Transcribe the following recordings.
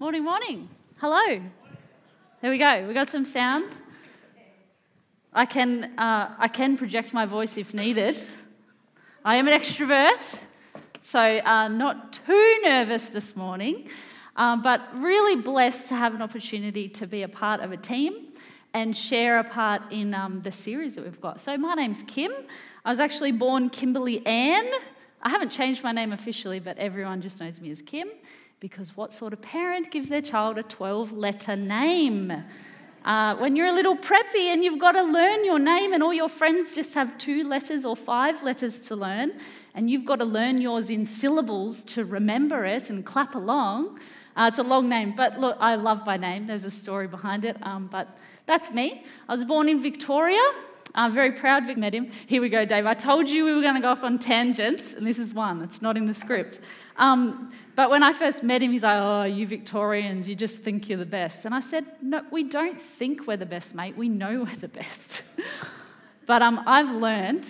Morning, morning. Hello. There we go. We got some sound. I can, uh, I can project my voice if needed. I am an extrovert, so uh, not too nervous this morning, um, but really blessed to have an opportunity to be a part of a team and share a part in um, the series that we've got. So, my name's Kim. I was actually born Kimberly Ann. I haven't changed my name officially, but everyone just knows me as Kim because what sort of parent gives their child a 12 letter name? Uh, when you're a little preppy and you've got to learn your name, and all your friends just have two letters or five letters to learn, and you've got to learn yours in syllables to remember it and clap along. Uh, it's a long name, but look, I love my name. There's a story behind it, um, but that's me. I was born in Victoria. I'm very proud Vic met him. Here we go, Dave. I told you we were going to go off on tangents, and this is one. It's not in the script. Um, but when I first met him, he's like, Oh, you Victorians, you just think you're the best. And I said, No, we don't think we're the best, mate. We know we're the best. but um, I've learned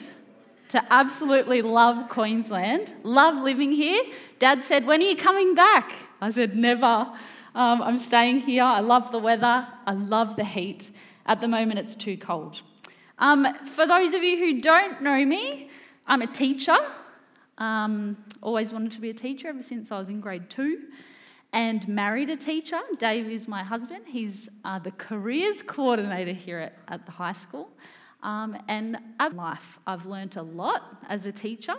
to absolutely love Queensland, love living here. Dad said, When are you coming back? I said, Never. Um, I'm staying here. I love the weather. I love the heat. At the moment, it's too cold. Um, for those of you who don't know me, I'm a teacher. Um, always wanted to be a teacher ever since I was in grade two and married a teacher. Dave is my husband. He's uh, the careers coordinator here at, at the high school. Um, and at life, I've learnt a lot as a teacher.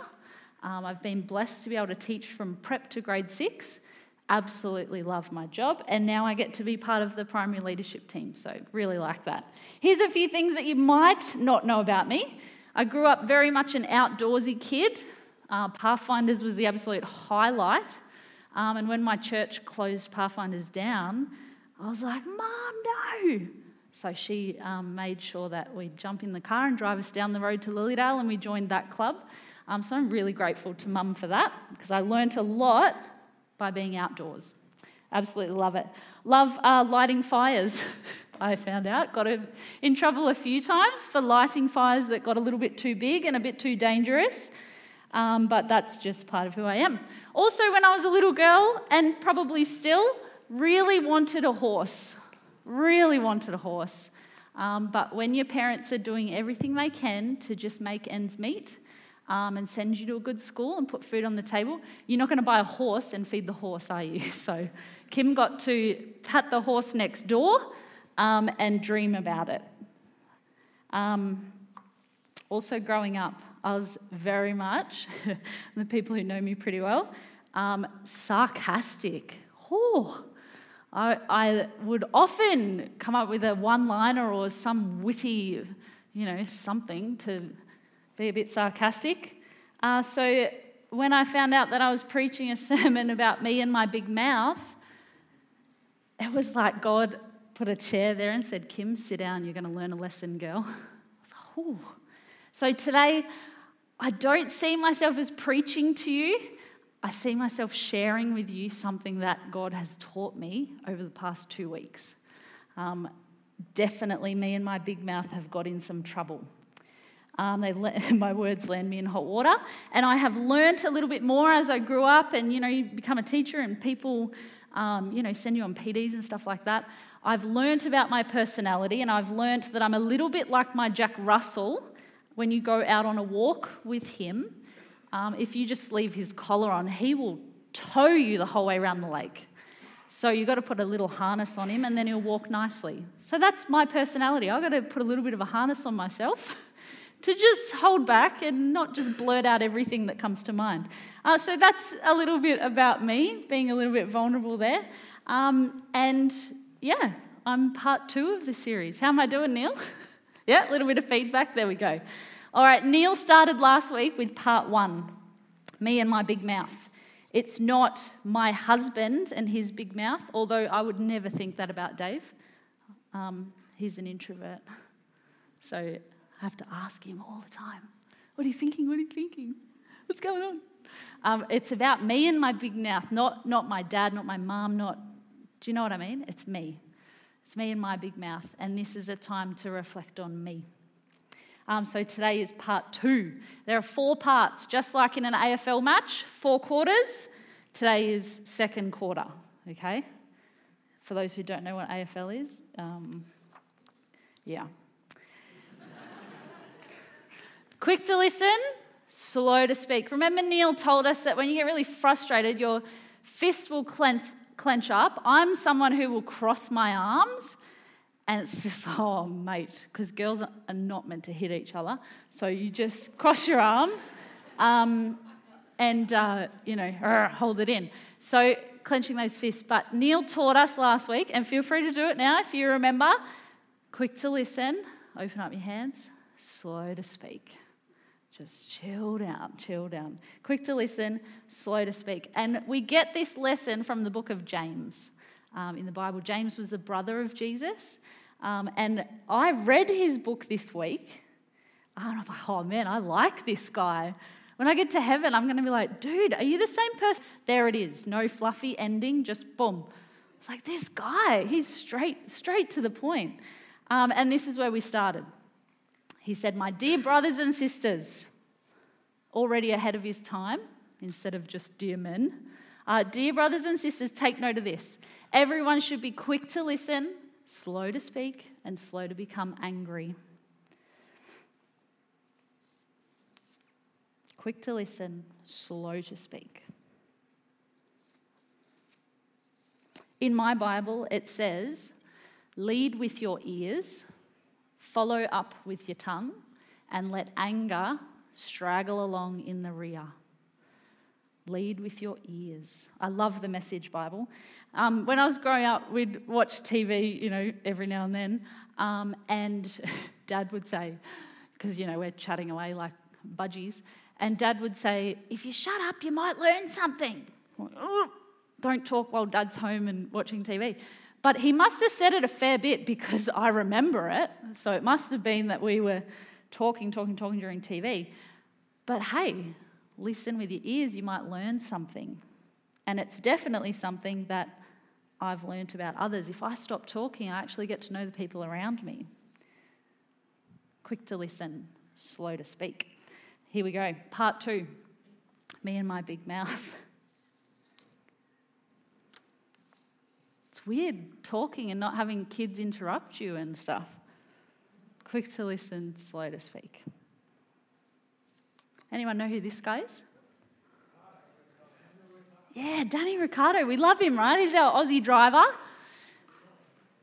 Um, I've been blessed to be able to teach from prep to grade six absolutely love my job, and now I get to be part of the primary leadership team, so really like that. Here's a few things that you might not know about me. I grew up very much an outdoorsy kid. Uh, Pathfinders was the absolute highlight. Um, and when my church closed Pathfinders down, I was like, Mom, no. So she um, made sure that we'd jump in the car and drive us down the road to Lilydale, and we joined that club. Um, so I'm really grateful to Mum for that because I learnt a lot by being outdoors. Absolutely love it. Love uh, lighting fires. I found out. Got in trouble a few times for lighting fires that got a little bit too big and a bit too dangerous. Um, but that's just part of who I am. Also, when I was a little girl, and probably still, really wanted a horse. Really wanted a horse. Um, but when your parents are doing everything they can to just make ends meet, um, and send you to a good school and put food on the table, you're not going to buy a horse and feed the horse, are you? So Kim got to pat the horse next door um, and dream about it. Um, also, growing up, I was very much, the people who know me pretty well, um, sarcastic. Oh, I, I, would often come up with a one liner or some witty, you know, something to be a bit sarcastic. Uh, so when I found out that I was preaching a sermon about me and my big mouth, it was like God put a chair there and said, Kim, sit down, you're going to learn a lesson, girl. I like. So today, I don't see myself as preaching to you. I see myself sharing with you something that God has taught me over the past two weeks. Um, definitely, me and my big mouth have got in some trouble. Um, they, my words land me in hot water. And I have learnt a little bit more as I grew up and, you know, you become a teacher and people, um, you know, send you on PDs and stuff like that. I've learnt about my personality and I've learnt that I'm a little bit like my Jack Russell when you go out on a walk with him. Um, if you just leave his collar on, he will tow you the whole way around the lake. So you've got to put a little harness on him and then he'll walk nicely. So that's my personality. I've got to put a little bit of a harness on myself. to just hold back and not just blurt out everything that comes to mind. Uh, so that's a little bit about me, being a little bit vulnerable there. Um, and yeah, I'm part two of the series. How am I doing, Neil? yeah, a little bit of feedback. There we go. All right, Neil started last week with part one me and my big mouth. It's not my husband and his big mouth, although I would never think that about Dave. Um, he's an introvert. So I have to ask him all the time, What are you thinking? What are you thinking? What's going on? Um, it's about me and my big mouth, not, not my dad, not my mom, not, do you know what I mean? It's me. It's me and my big mouth. And this is a time to reflect on me. Um, so today is part two. There are four parts, just like in an AFL match, four quarters. Today is second quarter, okay? For those who don't know what AFL is, um, yeah. Quick to listen, slow to speak. Remember, Neil told us that when you get really frustrated, your fists will clench, clench up. I'm someone who will cross my arms, and it's just, oh, mate, because girls are not meant to hit each other. So you just cross your arms um, and, uh, you know, hold it in. So clenching those fists. But Neil taught us last week, and feel free to do it now if you remember. Quick to listen, open up your hands, slow to speak. Just chill down, chill down. Quick to listen, slow to speak. And we get this lesson from the book of James. Um, in the Bible, James was the brother of Jesus. Um, and I read his book this week. And I'm like, oh man, I like this guy. When I get to heaven, I'm going to be like, dude, are you the same person? There it is. No fluffy ending, just boom. It's like this guy, he's straight, straight to the point. Um, and this is where we started. He said, My dear brothers and sisters, already ahead of his time instead of just dear men. Uh, dear brothers and sisters, take note of this. Everyone should be quick to listen, slow to speak, and slow to become angry. Quick to listen, slow to speak. In my Bible, it says, lead with your ears, follow up with your tongue, and let anger straggle along in the rear. Lead with your ears. I love the Message Bible. Um, when I was growing up, we'd watch TV, you know, every now and then, um, and Dad would say, because you know we're chatting away like budgies, and Dad would say, "If you shut up, you might learn something." Don't talk while Dad's home and watching TV. But he must have said it a fair bit because I remember it. So it must have been that we were talking, talking, talking during TV. But hey, listen with your ears, you might learn something. And it's definitely something that I've learned about others. If I stop talking, I actually get to know the people around me. Quick to listen, slow to speak. Here we go. Part two me and my big mouth. It's weird talking and not having kids interrupt you and stuff. Quick to listen, slow to speak. Anyone know who this guy is? Yeah, Danny Ricciardo. We love him, right? He's our Aussie driver.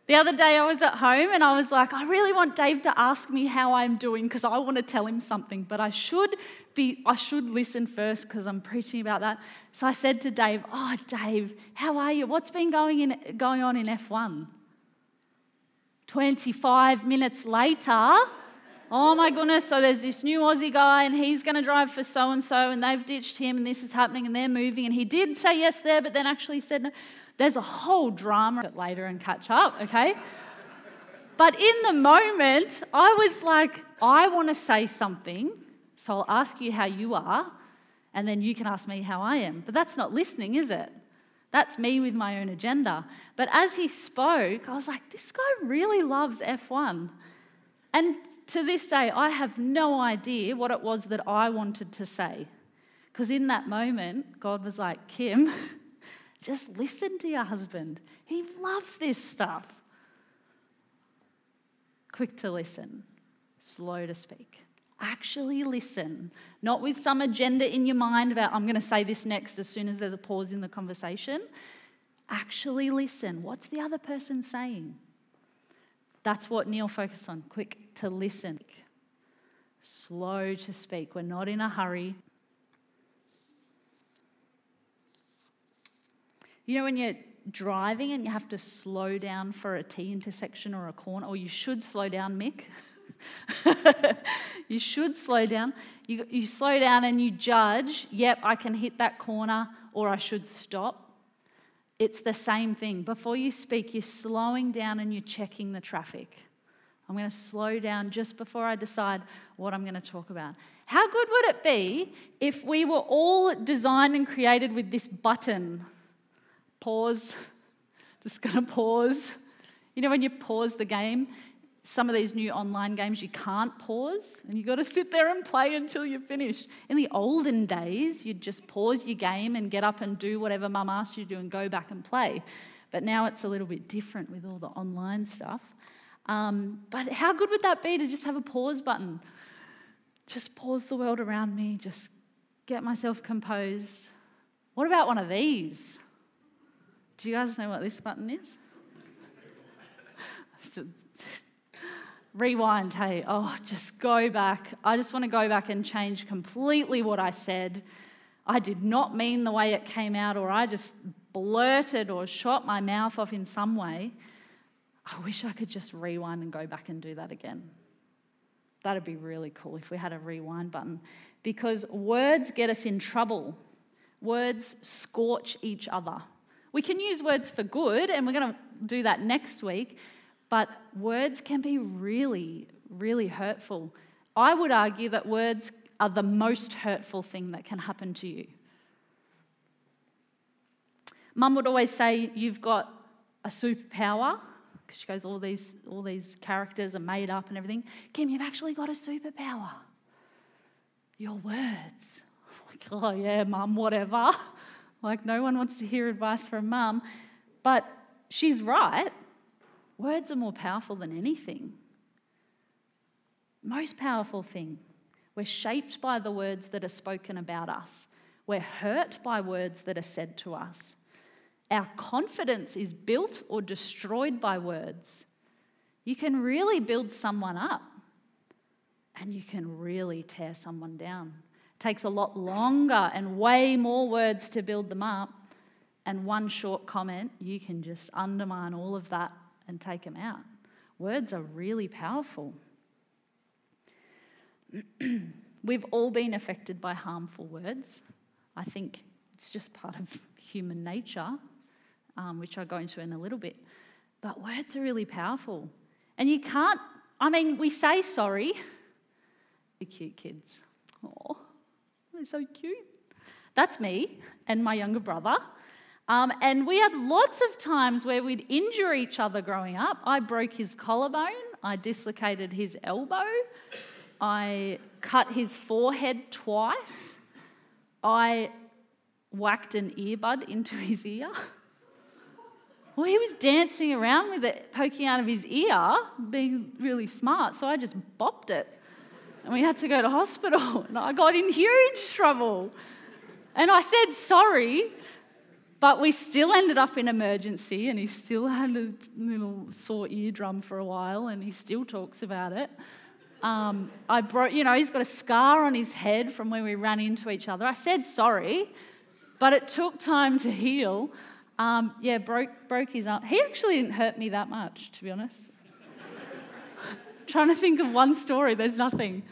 The other day I was at home and I was like, I really want Dave to ask me how I'm doing because I want to tell him something, but I should be I should listen first because I'm preaching about that. So I said to Dave, "Oh, Dave, how are you? What's been going in going on in F1?" 25 minutes later, oh my goodness, so there's this new Aussie guy and he's going to drive for so and so and they've ditched him and this is happening and they're moving and he did say yes there but then actually said no. There's a whole drama later and catch up, okay? But in the moment, I was like, I want to say something, so I'll ask you how you are, and then you can ask me how I am. But that's not listening, is it? That's me with my own agenda. But as he spoke, I was like, this guy really loves F1. And to this day, I have no idea what it was that I wanted to say. Because in that moment, God was like, Kim, just listen to your husband. He loves this stuff. Quick to listen, slow to speak. Actually listen, not with some agenda in your mind about, I'm going to say this next as soon as there's a pause in the conversation. Actually listen. What's the other person saying? That's what Neil focused on. Quick to listen, slow to speak. We're not in a hurry. You know, when you're driving and you have to slow down for a T intersection or a corner, or you should slow down, Mick. you should slow down. You, you slow down and you judge, yep, I can hit that corner, or I should stop. It's the same thing. Before you speak, you're slowing down and you're checking the traffic. I'm going to slow down just before I decide what I'm going to talk about. How good would it be if we were all designed and created with this button? Pause. Just going to pause. You know, when you pause the game, some of these new online games you can't pause and you've got to sit there and play until you finish. In the olden days, you'd just pause your game and get up and do whatever mum asked you to do and go back and play. But now it's a little bit different with all the online stuff. Um, but how good would that be to just have a pause button? Just pause the world around me, just get myself composed. What about one of these? Do you guys know what this button is? Rewind, hey, oh, just go back. I just want to go back and change completely what I said. I did not mean the way it came out, or I just blurted or shot my mouth off in some way. I wish I could just rewind and go back and do that again. That'd be really cool if we had a rewind button because words get us in trouble. Words scorch each other. We can use words for good, and we're going to do that next week, but words can be really, really hurtful. I would argue that words are the most hurtful thing that can happen to you. Mum would always say, You've got a superpower, because she goes, all these, all these characters are made up and everything. Kim, you've actually got a superpower. Your words. Like, oh, yeah, mum, whatever. Like, no one wants to hear advice from mum. But she's right. Words are more powerful than anything. Most powerful thing. We're shaped by the words that are spoken about us. We're hurt by words that are said to us. Our confidence is built or destroyed by words. You can really build someone up and you can really tear someone down. It takes a lot longer and way more words to build them up. And one short comment, you can just undermine all of that and take them out. Words are really powerful. We've all been affected by harmful words. I think it's just part of human nature um, which I'll go into in a little bit. But words are really powerful. And you can't, I mean, we say sorry. The cute kids. Oh, they're so cute. That's me and my younger brother. Um, and we had lots of times where we'd injure each other growing up. I broke his collarbone, I dislocated his elbow, I cut his forehead twice, I whacked an earbud into his ear. Well, he was dancing around with it poking out of his ear, being really smart, so I just bopped it. And we had to go to hospital, and I got in huge trouble. And I said sorry, but we still ended up in emergency, and he still had a little sore eardrum for a while, and he still talks about it. Um, I broke, you know, he's got a scar on his head from where we ran into each other. I said sorry, but it took time to heal. Um, yeah, broke, broke his arm. He actually didn't hurt me that much, to be honest. Trying to think of one story, there's nothing.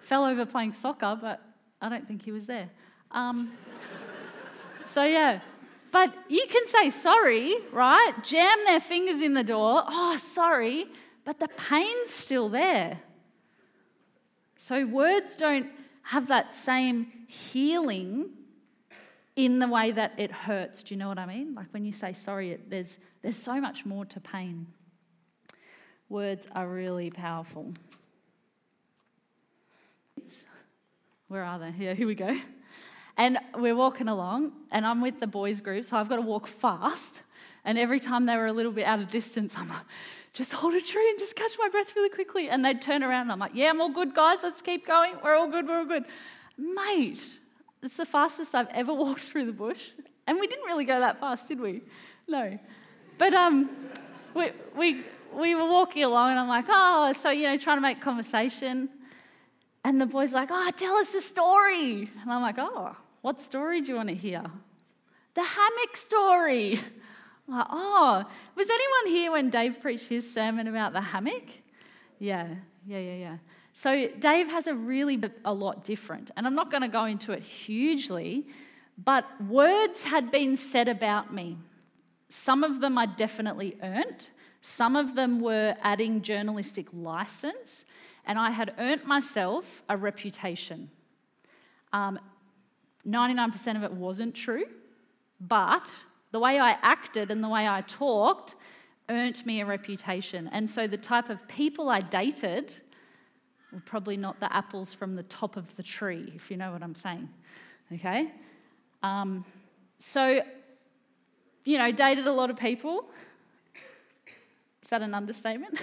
Fell over playing soccer, but I don't think he was there. Um, so, yeah. But you can say sorry, right? Jam their fingers in the door. Oh, sorry. But the pain's still there. So, words don't have that same healing in the way that it hurts. Do you know what I mean? Like when you say sorry, it, there's, there's so much more to pain. Words are really powerful. Where are they? Yeah, here we go. And we're walking along, and I'm with the boys' group, so I've got to walk fast. And every time they were a little bit out of distance, I'm like, just hold a tree and just catch my breath really quickly. And they'd turn around, and I'm like, yeah, I'm all good, guys, let's keep going. We're all good, we're all good. Mate, it's the fastest I've ever walked through the bush. And we didn't really go that fast, did we? No. But um, we, we, we were walking along, and I'm like, oh, so, you know, trying to make conversation. And the boy's like, oh, tell us a story. And I'm like, oh, what story do you want to hear? The hammock story. Like, oh, was anyone here when Dave preached his sermon about the hammock? Yeah, yeah, yeah, yeah. So Dave has a really a lot different, and I'm not going to go into it hugely, but words had been said about me. Some of them I definitely earned. Some of them were adding journalistic license, and I had earned myself a reputation. Um, 99% of it wasn't true, but the way I acted and the way I talked earned me a reputation. And so the type of people I dated were probably not the apples from the top of the tree, if you know what I'm saying. Okay? Um, so you know, dated a lot of people. Is that an understatement?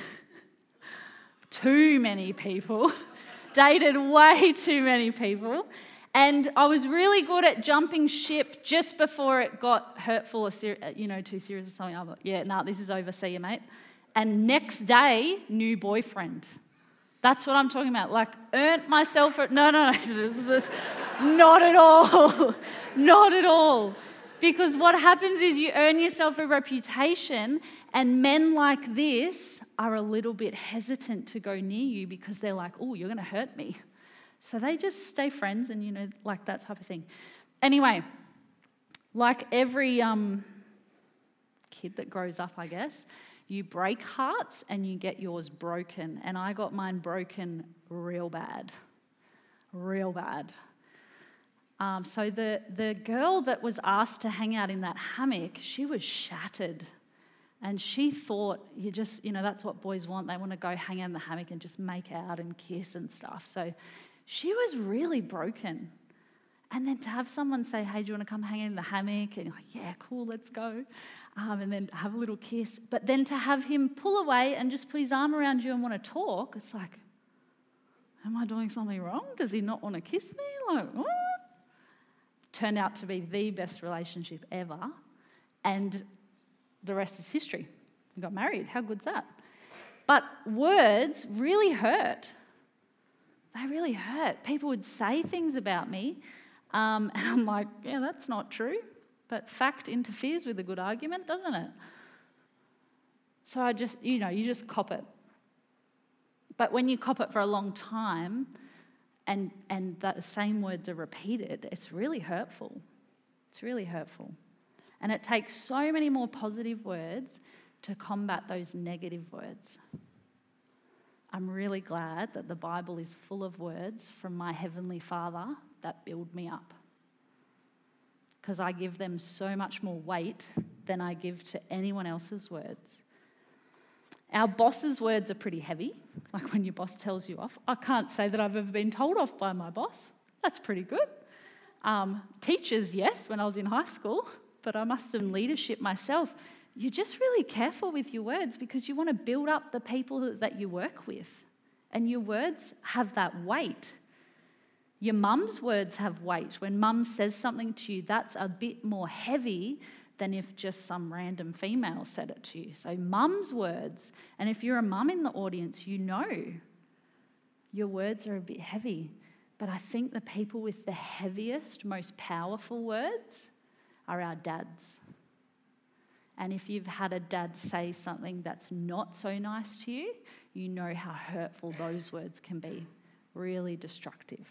too many people. dated way too many people. And I was really good at jumping ship just before it got hurtful or ser- uh, you know too serious or something. I'm like, yeah, no, nah, this is over. See you, mate. And next day, new boyfriend. That's what I'm talking about. Like, earned myself. A, no, no, no. This is not at all. not at all. Because what happens is you earn yourself a reputation, and men like this are a little bit hesitant to go near you because they're like, oh, you're going to hurt me. So they just stay friends and, you know, like that type of thing. Anyway, like every um, kid that grows up, I guess, you break hearts and you get yours broken. And I got mine broken real bad. Real bad. Um, so the, the girl that was asked to hang out in that hammock, she was shattered. And she thought, you just, you know, that's what boys want. They want to go hang out in the hammock and just make out and kiss and stuff. So she was really broken. And then to have someone say, hey, do you want to come hang in the hammock? And like, yeah, cool, let's go. Um, and then have a little kiss. But then to have him pull away and just put his arm around you and want to talk, it's like, am I doing something wrong? Does he not want to kiss me? Like, what? Turned out to be the best relationship ever. And the rest is history. We got married. How good's that? But words really hurt they really hurt. People would say things about me, um, and I'm like, yeah, that's not true. But fact interferes with a good argument, doesn't it? So I just, you know, you just cop it. But when you cop it for a long time and, and the same words are repeated, it's really hurtful. It's really hurtful. And it takes so many more positive words to combat those negative words. I'm really glad that the Bible is full of words from my Heavenly Father that build me up. Because I give them so much more weight than I give to anyone else's words. Our boss's words are pretty heavy, like when your boss tells you off. I can't say that I've ever been told off by my boss. That's pretty good. Um, teachers, yes, when I was in high school, but I must have leadership myself you're just really careful with your words because you want to build up the people that you work with. And your words have that weight. Your mum's words have weight. When mum says something to you, that's a bit more heavy than if just some random female said it to you. So, mum's words, and if you're a mum in the audience, you know your words are a bit heavy. But I think the people with the heaviest, most powerful words are our dads. And if you've had a dad say something that's not so nice to you, you know how hurtful those words can be. Really destructive.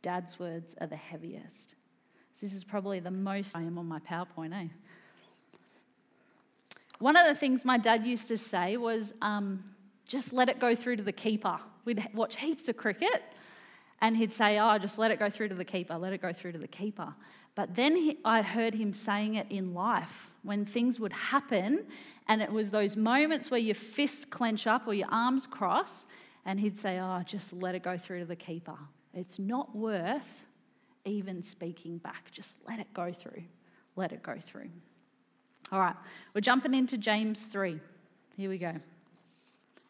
Dad's words are the heaviest. This is probably the most I am on my PowerPoint, eh? One of the things my dad used to say was um, just let it go through to the keeper. We'd watch heaps of cricket and he'd say, Oh, just let it go through to the keeper, let it go through to the keeper. But then he, I heard him saying it in life when things would happen, and it was those moments where your fists clench up or your arms cross, and he'd say, Oh, just let it go through to the keeper. It's not worth even speaking back. Just let it go through. Let it go through. All right, we're jumping into James 3. Here we go.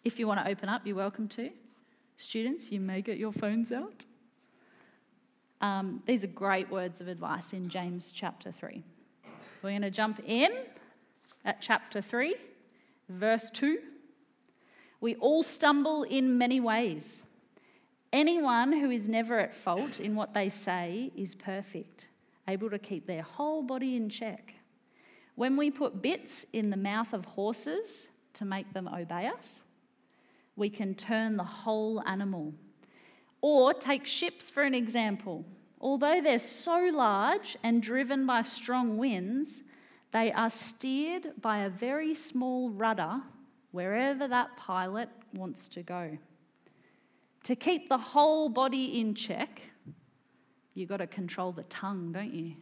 If you want to open up, you're welcome to. Students, you may get your phones out. Um, these are great words of advice in James chapter 3. We're going to jump in at chapter 3, verse 2. We all stumble in many ways. Anyone who is never at fault in what they say is perfect, able to keep their whole body in check. When we put bits in the mouth of horses to make them obey us, we can turn the whole animal or take ships for an example. Although they're so large and driven by strong winds, they are steered by a very small rudder wherever that pilot wants to go. To keep the whole body in check, you've got to control the tongue, don't you?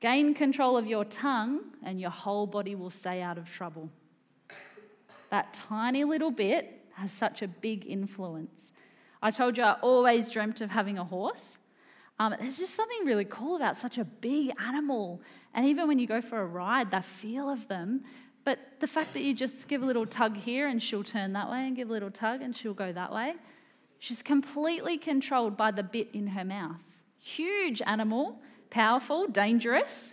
Gain control of your tongue, and your whole body will stay out of trouble. That tiny little bit has such a big influence. I told you I always dreamt of having a horse. Um, there's just something really cool about such a big animal. And even when you go for a ride, the feel of them. But the fact that you just give a little tug here and she'll turn that way and give a little tug and she'll go that way. She's completely controlled by the bit in her mouth. Huge animal, powerful, dangerous,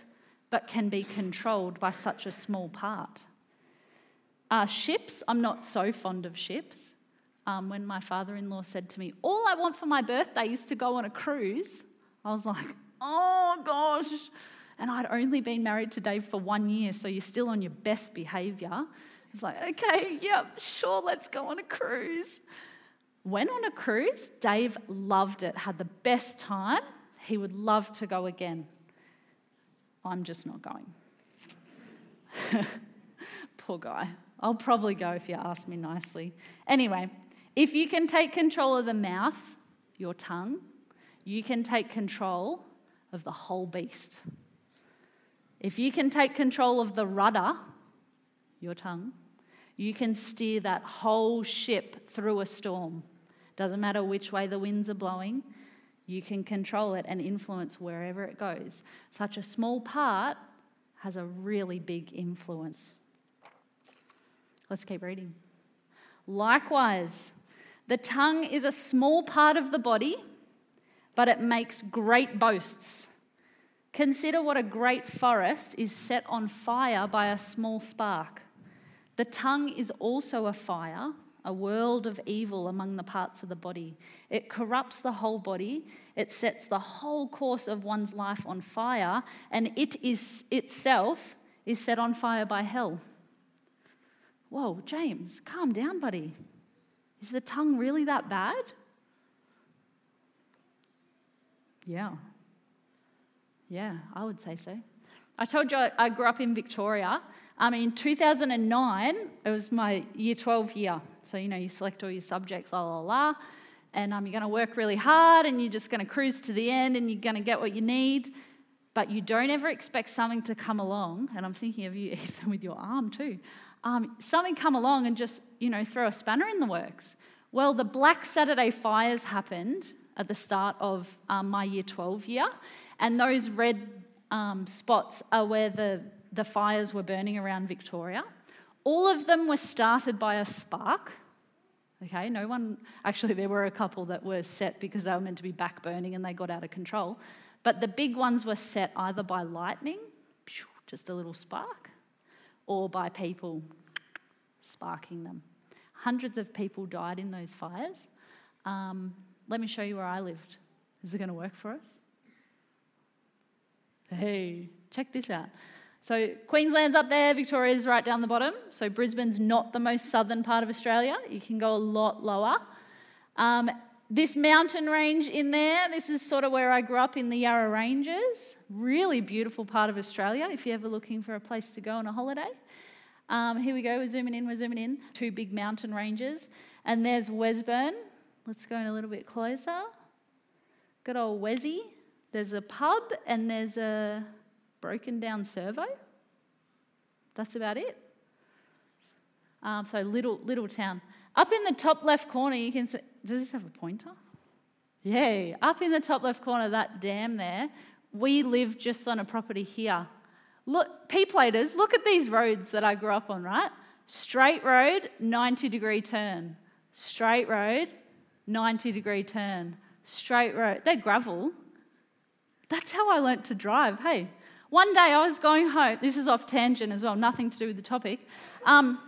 but can be controlled by such a small part. Uh, ships, I'm not so fond of ships. Um, when my father in law said to me, All I want for my birthday is to go on a cruise, I was like, Oh gosh. And I'd only been married to Dave for one year, so you're still on your best behavior. It's like, okay, yep, sure, let's go on a cruise. Went on a cruise. Dave loved it, had the best time. He would love to go again. I'm just not going. Poor guy. I'll probably go if you ask me nicely. Anyway, if you can take control of the mouth, your tongue, you can take control of the whole beast. If you can take control of the rudder, your tongue, you can steer that whole ship through a storm. Doesn't matter which way the winds are blowing, you can control it and influence wherever it goes. Such a small part has a really big influence. Let's keep reading. Likewise, the tongue is a small part of the body, but it makes great boasts. Consider what a great forest is set on fire by a small spark. The tongue is also a fire a world of evil among the parts of the body. It corrupts the whole body, it sets the whole course of one's life on fire, and it is itself is set on fire by hell. Whoa, James, calm down, buddy. Is the tongue really that bad? Yeah. Yeah, I would say so. I told you I grew up in Victoria. Um, in 2009, it was my year 12 year. So, you know, you select all your subjects, la la la, and um, you're going to work really hard and you're just going to cruise to the end and you're going to get what you need. But you don't ever expect something to come along, and I'm thinking of you, Ethan, with your arm too. Um, something come along and just, you know, throw a spanner in the works. Well, the Black Saturday fires happened at the start of um, my year 12 year, and those red um, spots are where the, the fires were burning around Victoria. All of them were started by a spark. Okay, no one, actually, there were a couple that were set because they were meant to be back burning and they got out of control. But the big ones were set either by lightning, just a little spark, or by people sparking them. Hundreds of people died in those fires. Um, let me show you where I lived. Is it going to work for us? Hey, check this out. So Queensland's up there, Victoria's right down the bottom. So Brisbane's not the most southern part of Australia. You can go a lot lower. Um, this mountain range in there, this is sort of where I grew up in the Yarra Ranges. Really beautiful part of Australia if you're ever looking for a place to go on a holiday. Um, here we go, we're zooming in, we're zooming in. Two big mountain ranges. And there's Wesburn. Let's go in a little bit closer. Good old Wesy. There's a pub and there's a broken down servo. That's about it. Um, so little little town. Up in the top left corner, you can see. Does this have a pointer? Yay! Up in the top left corner, that dam there. We live just on a property here. Look, P-platers, look at these roads that I grew up on, right? Straight road, 90 degree turn. Straight road, 90 degree turn. Straight road. They're gravel. That's how I learnt to drive, hey. One day I was going home, this is off tangent as well, nothing to do with the topic. Um,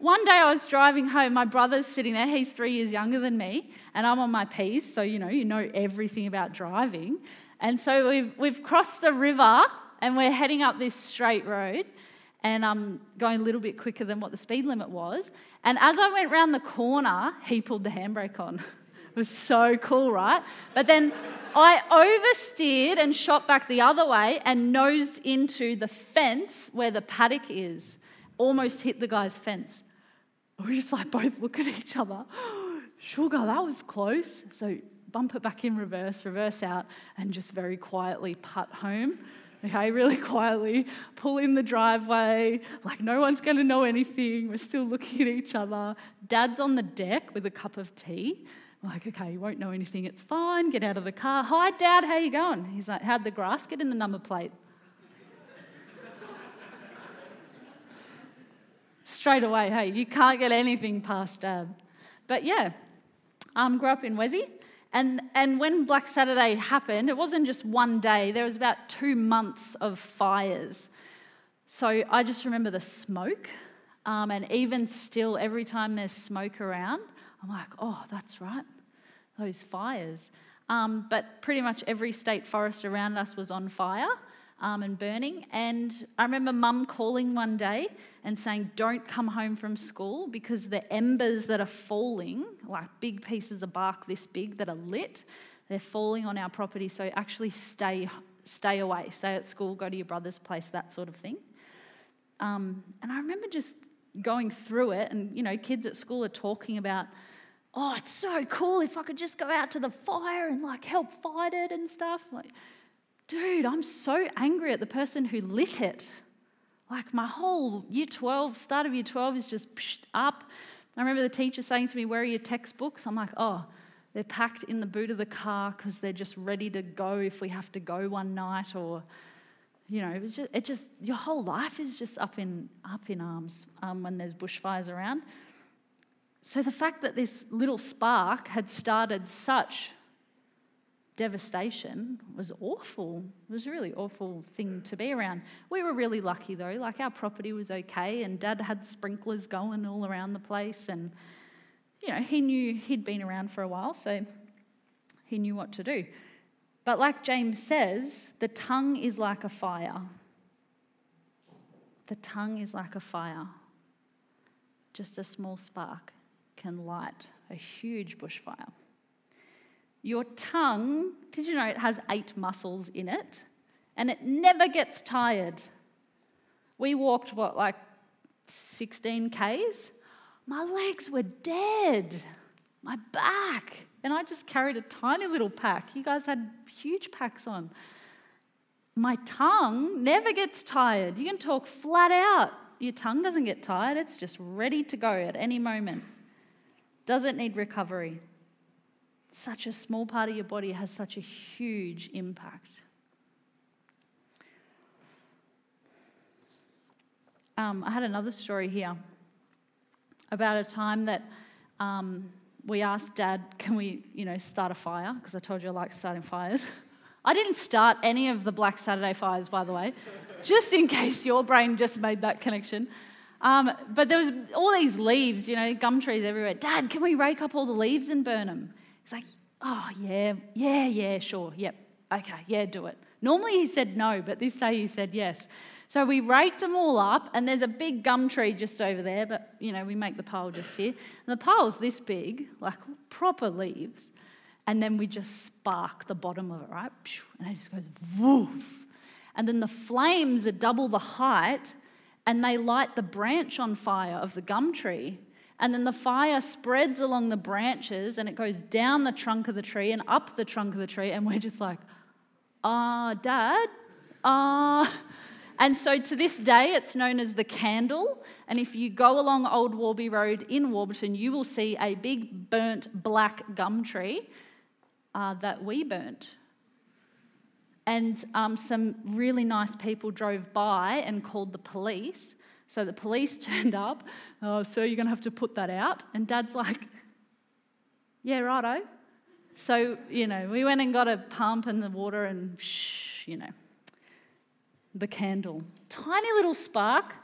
one day I was driving home, my brother's sitting there, he's three years younger than me, and I'm on my P's, so you know, you know everything about driving. And so we've, we've crossed the river and we're heading up this straight road and I'm going a little bit quicker than what the speed limit was. And as I went round the corner, he pulled the handbrake on. It was so cool, right? But then I oversteered and shot back the other way and nosed into the fence where the paddock is. Almost hit the guy's fence. We just like both look at each other. Sugar, that was close. So bump it back in reverse, reverse out, and just very quietly putt home. Okay, really quietly pull in the driveway, like no one's to know anything. We're still looking at each other. Dad's on the deck with a cup of tea I'm like, okay, you won't know anything. It's fine. Get out of the car. Hi, Dad. How you going? He's like, how'd the grass get in the number plate? Straight away, hey, you can't get anything past Dad. But yeah, um, grew up in Wesi. And, and when Black Saturday happened, it wasn't just one day, there was about two months of fires. So I just remember the smoke. Um, and even still, every time there's smoke around, I'm like, oh, that's right, those fires. Um, but pretty much every state forest around us was on fire um, and burning. And I remember mum calling one day and saying, Don't come home from school because the embers that are falling, like big pieces of bark this big that are lit, they're falling on our property. So actually stay, stay away, stay at school, go to your brother's place, that sort of thing. Um, and I remember just going through it, and you know, kids at school are talking about, oh, it's so cool if I could just go out to the fire and like help fight it and stuff. Like, dude, I'm so angry at the person who lit it. Like my whole year 12, start of year 12 is just up. I remember the teacher saying to me, Where are your textbooks? I'm like, Oh, they're packed in the boot of the car because they're just ready to go if we have to go one night or you know, it was just, it just your whole life is just up in up in arms um, when there's bushfires around. So the fact that this little spark had started such devastation was awful. It was a really awful thing to be around. We were really lucky though, like our property was okay, and Dad had sprinklers going all around the place, and you know he knew he'd been around for a while, so he knew what to do. But like James says, the tongue is like a fire. The tongue is like a fire. Just a small spark can light a huge bushfire. Your tongue, did you know it has eight muscles in it? And it never gets tired. We walked, what, like 16 Ks? My legs were dead. My back. And I just carried a tiny little pack. You guys had huge packs on. My tongue never gets tired. You can talk flat out. Your tongue doesn't get tired, it's just ready to go at any moment. Doesn't need recovery. Such a small part of your body has such a huge impact. Um, I had another story here about a time that um, we asked Dad, can we, you know, start a fire? Because I told you I like starting fires. I didn't start any of the Black Saturday fires, by the way, just in case your brain just made that connection. Um, but there was all these leaves, you know, gum trees everywhere. Dad, can we rake up all the leaves and burn them? He's like, oh, yeah, yeah, yeah, sure, yep, okay, yeah, do it. Normally he said no, but this day he said yes. So we raked them all up, and there's a big gum tree just over there, but you know, we make the pile just here. And the pile's this big, like proper leaves. And then we just spark the bottom of it, right? And it just goes woof. And then the flames are double the height, and they light the branch on fire of the gum tree. And then the fire spreads along the branches and it goes down the trunk of the tree and up the trunk of the tree. And we're just like, ah, uh, dad, ah. Uh. And so to this day, it's known as the candle. And if you go along Old Warby Road in Warburton, you will see a big burnt black gum tree uh, that we burnt. And um, some really nice people drove by and called the police. So the police turned up. Oh, sir, you're going to have to put that out. And dad's like, yeah, righto. So, you know, we went and got a pump and the water and, shh, you know the candle. Tiny little spark,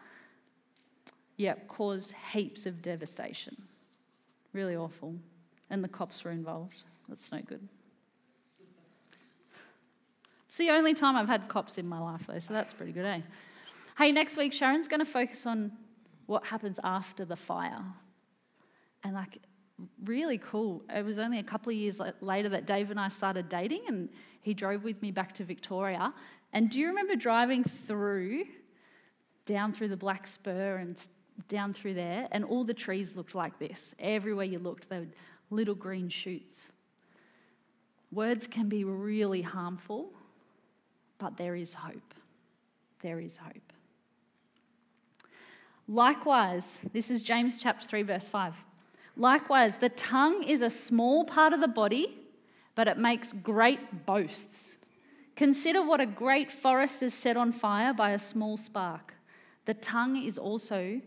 yep, caused heaps of devastation. Really awful. And the cops were involved. That's no good. It's the only time I've had cops in my life, though, so that's pretty good, eh? Hey, next week, Sharon's going to focus on what happens after the fire. And, like, really cool. It was only a couple of years later that Dave and I started dating, and he drove with me back to Victoria. And do you remember driving through, down through the Black Spur and down through there, and all the trees looked like this? Everywhere you looked, they were little green shoots. Words can be really harmful, but there is hope. There is hope. Likewise, this is James chapter 3, verse 5. Likewise, the tongue is a small part of the body, but it makes great boasts. Consider what a great forest is set on fire by a small spark. The tongue is also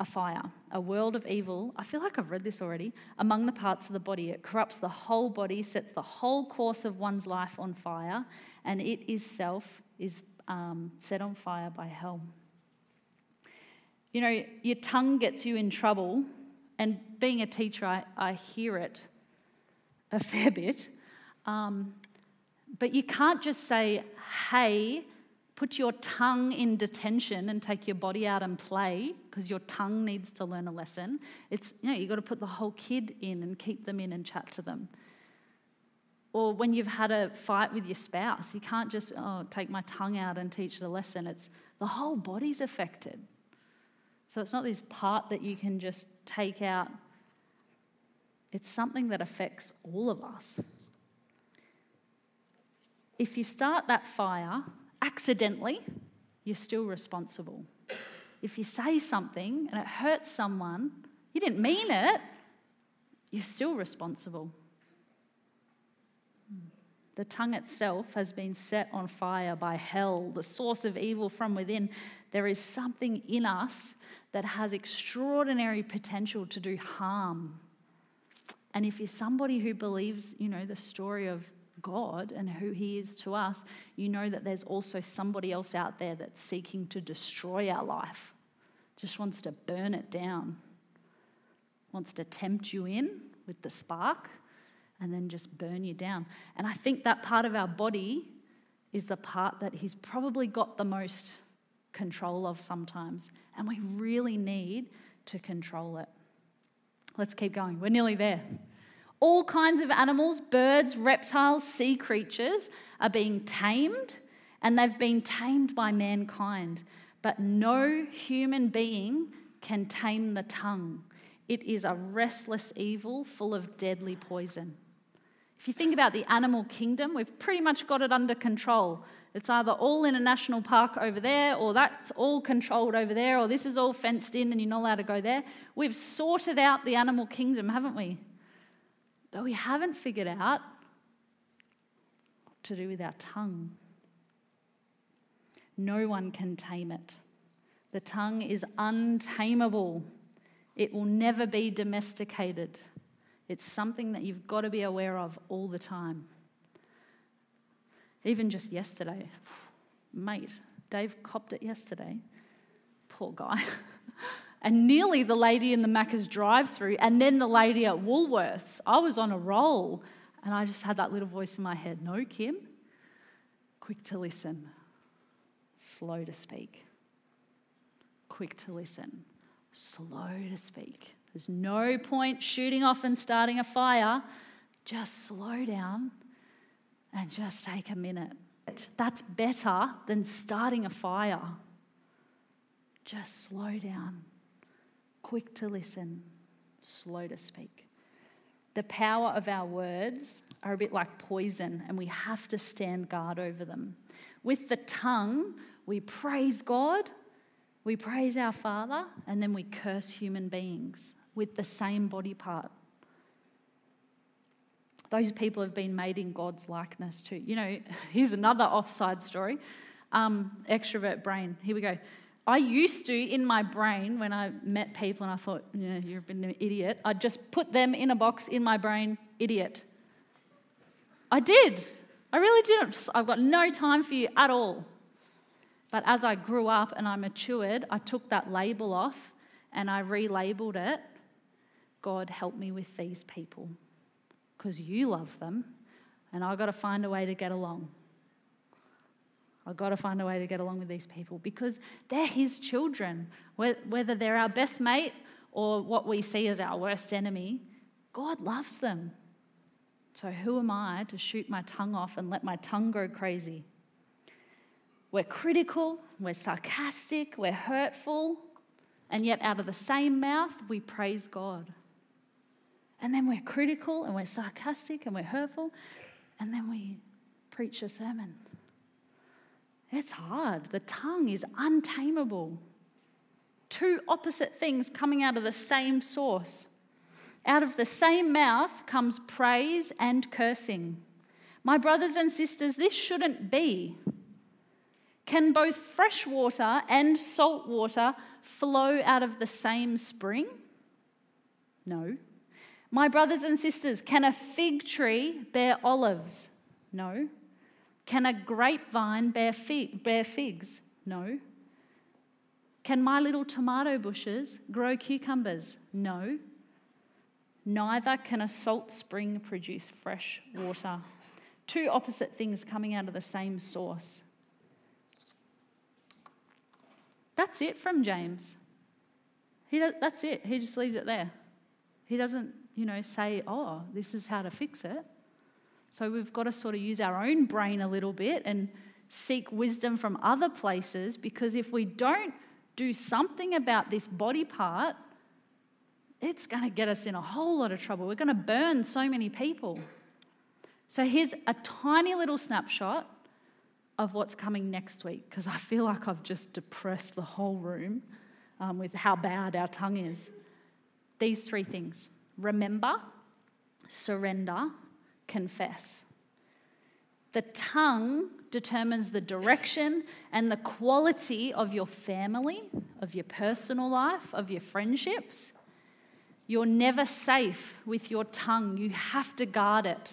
a fire, a world of evil. I feel like I've read this already. Among the parts of the body, it corrupts the whole body, sets the whole course of one's life on fire, and it itself is um, set on fire by hell. You know, your tongue gets you in trouble, and being a teacher, I, I hear it a fair bit. Um, but you can't just say, hey, put your tongue in detention and take your body out and play because your tongue needs to learn a lesson. It's, you know, you've got to put the whole kid in and keep them in and chat to them. Or when you've had a fight with your spouse, you can't just, oh, take my tongue out and teach it a lesson. It's the whole body's affected. So it's not this part that you can just take out, it's something that affects all of us. If you start that fire accidentally, you're still responsible. If you say something and it hurts someone, you didn't mean it, you're still responsible. The tongue itself has been set on fire by hell, the source of evil from within. There is something in us that has extraordinary potential to do harm. And if you're somebody who believes, you know, the story of God and who He is to us, you know that there's also somebody else out there that's seeking to destroy our life, just wants to burn it down, wants to tempt you in with the spark and then just burn you down. And I think that part of our body is the part that He's probably got the most control of sometimes. And we really need to control it. Let's keep going. We're nearly there. All kinds of animals, birds, reptiles, sea creatures are being tamed, and they've been tamed by mankind. But no human being can tame the tongue. It is a restless evil full of deadly poison. If you think about the animal kingdom, we've pretty much got it under control. It's either all in a national park over there, or that's all controlled over there, or this is all fenced in and you're not allowed to go there. We've sorted out the animal kingdom, haven't we? But we haven't figured out what to do with our tongue. No one can tame it. The tongue is untamable, it will never be domesticated. It's something that you've got to be aware of all the time. Even just yesterday, mate, Dave copped it yesterday. Poor guy. and nearly the lady in the Macca's drive through, and then the lady at Woolworths. I was on a roll, and I just had that little voice in my head No, Kim, quick to listen, slow to speak. Quick to listen, slow to speak. There's no point shooting off and starting a fire. Just slow down and just take a minute. That's better than starting a fire. Just slow down quick to listen, slow to speak. The power of our words are a bit like poison, and we have to stand guard over them. With the tongue, we praise God, we praise our Father, and then we curse human beings with the same body part. Those people have been made in God's likeness too. You know, here's another offside story. Um, extrovert brain. Here we go. I used to, in my brain, when I met people and I thought, yeah, you're an idiot, I'd just put them in a box in my brain, idiot. I did. I really didn't. I've got no time for you at all. But as I grew up and I matured, I took that label off and I relabeled it God, help me with these people because you love them and I've got to find a way to get along. I've got to find a way to get along with these people because they're his children. Whether they're our best mate or what we see as our worst enemy, God loves them. So who am I to shoot my tongue off and let my tongue go crazy? We're critical, we're sarcastic, we're hurtful, and yet out of the same mouth, we praise God. And then we're critical and we're sarcastic and we're hurtful, and then we preach a sermon. It's hard. The tongue is untamable. Two opposite things coming out of the same source. Out of the same mouth comes praise and cursing. My brothers and sisters, this shouldn't be. Can both fresh water and salt water flow out of the same spring? No. My brothers and sisters, can a fig tree bear olives? No. Can a grapevine bear, fig, bear figs? No. Can my little tomato bushes grow cucumbers? No. Neither can a salt spring produce fresh water. Two opposite things coming out of the same source. That's it from James. He that's it. He just leaves it there. He doesn't, you know, say, oh, this is how to fix it. So we've got to sort of use our own brain a little bit and seek wisdom from other places because if we don't do something about this body part, it's going to get us in a whole lot of trouble. We're going to burn so many people. So here's a tiny little snapshot of what's coming next week because I feel like I've just depressed the whole room um, with how bad our tongue is. These three things remember, surrender, confess. The tongue determines the direction and the quality of your family, of your personal life, of your friendships. You're never safe with your tongue. You have to guard it.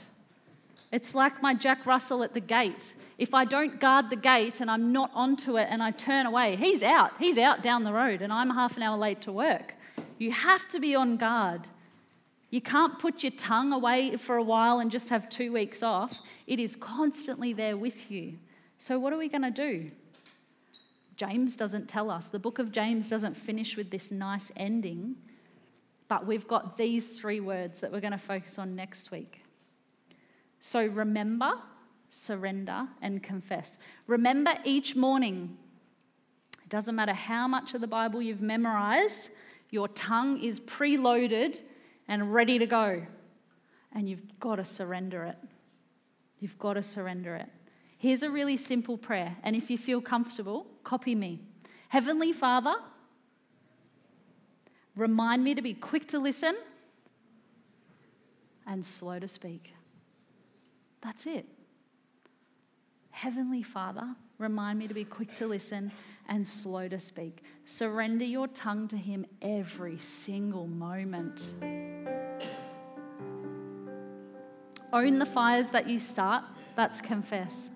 It's like my Jack Russell at the gate. If I don't guard the gate and I'm not onto it and I turn away, he's out. He's out down the road and I'm half an hour late to work. You have to be on guard. You can't put your tongue away for a while and just have two weeks off. It is constantly there with you. So, what are we going to do? James doesn't tell us. The book of James doesn't finish with this nice ending, but we've got these three words that we're going to focus on next week. So, remember, surrender, and confess. Remember each morning. It doesn't matter how much of the Bible you've memorized, your tongue is preloaded and ready to go. And you've got to surrender it. You've got to surrender it. Here's a really simple prayer, and if you feel comfortable, copy me. Heavenly Father, remind me to be quick to listen and slow to speak. That's it. Heavenly Father, remind me to be quick to listen and slow to speak. Surrender your tongue to Him every single moment. Own the fires that you start, that's confess.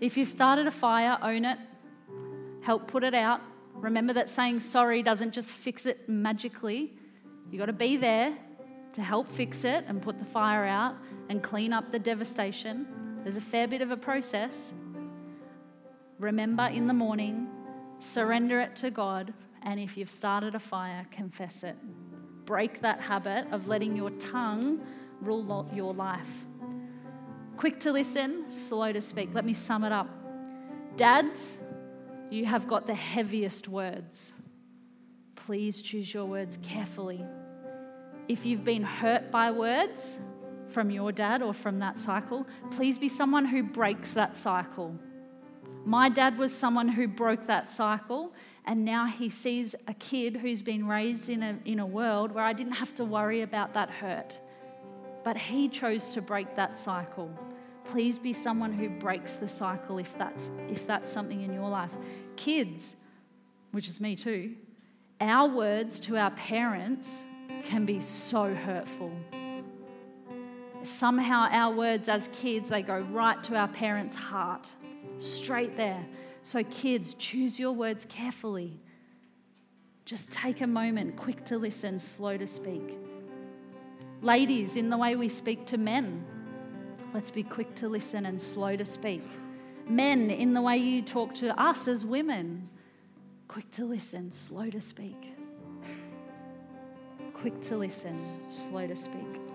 If you've started a fire, own it, help put it out. Remember that saying sorry doesn't just fix it magically. You've got to be there to help fix it and put the fire out and clean up the devastation. There's a fair bit of a process. Remember in the morning, surrender it to God, and if you've started a fire, confess it. Break that habit of letting your tongue rule your life. Quick to listen, slow to speak. Let me sum it up. Dads, you have got the heaviest words. Please choose your words carefully. If you've been hurt by words from your dad or from that cycle, please be someone who breaks that cycle. My dad was someone who broke that cycle, and now he sees a kid who's been raised in a, in a world where I didn't have to worry about that hurt. But he chose to break that cycle. Please be someone who breaks the cycle if that's, if that's something in your life. Kids, which is me too, our words to our parents can be so hurtful. Somehow, our words as kids, they go right to our parents' heart, straight there. So, kids, choose your words carefully. Just take a moment, quick to listen, slow to speak. Ladies, in the way we speak to men, let's be quick to listen and slow to speak. Men, in the way you talk to us as women, quick to listen, slow to speak. Quick to listen, slow to speak.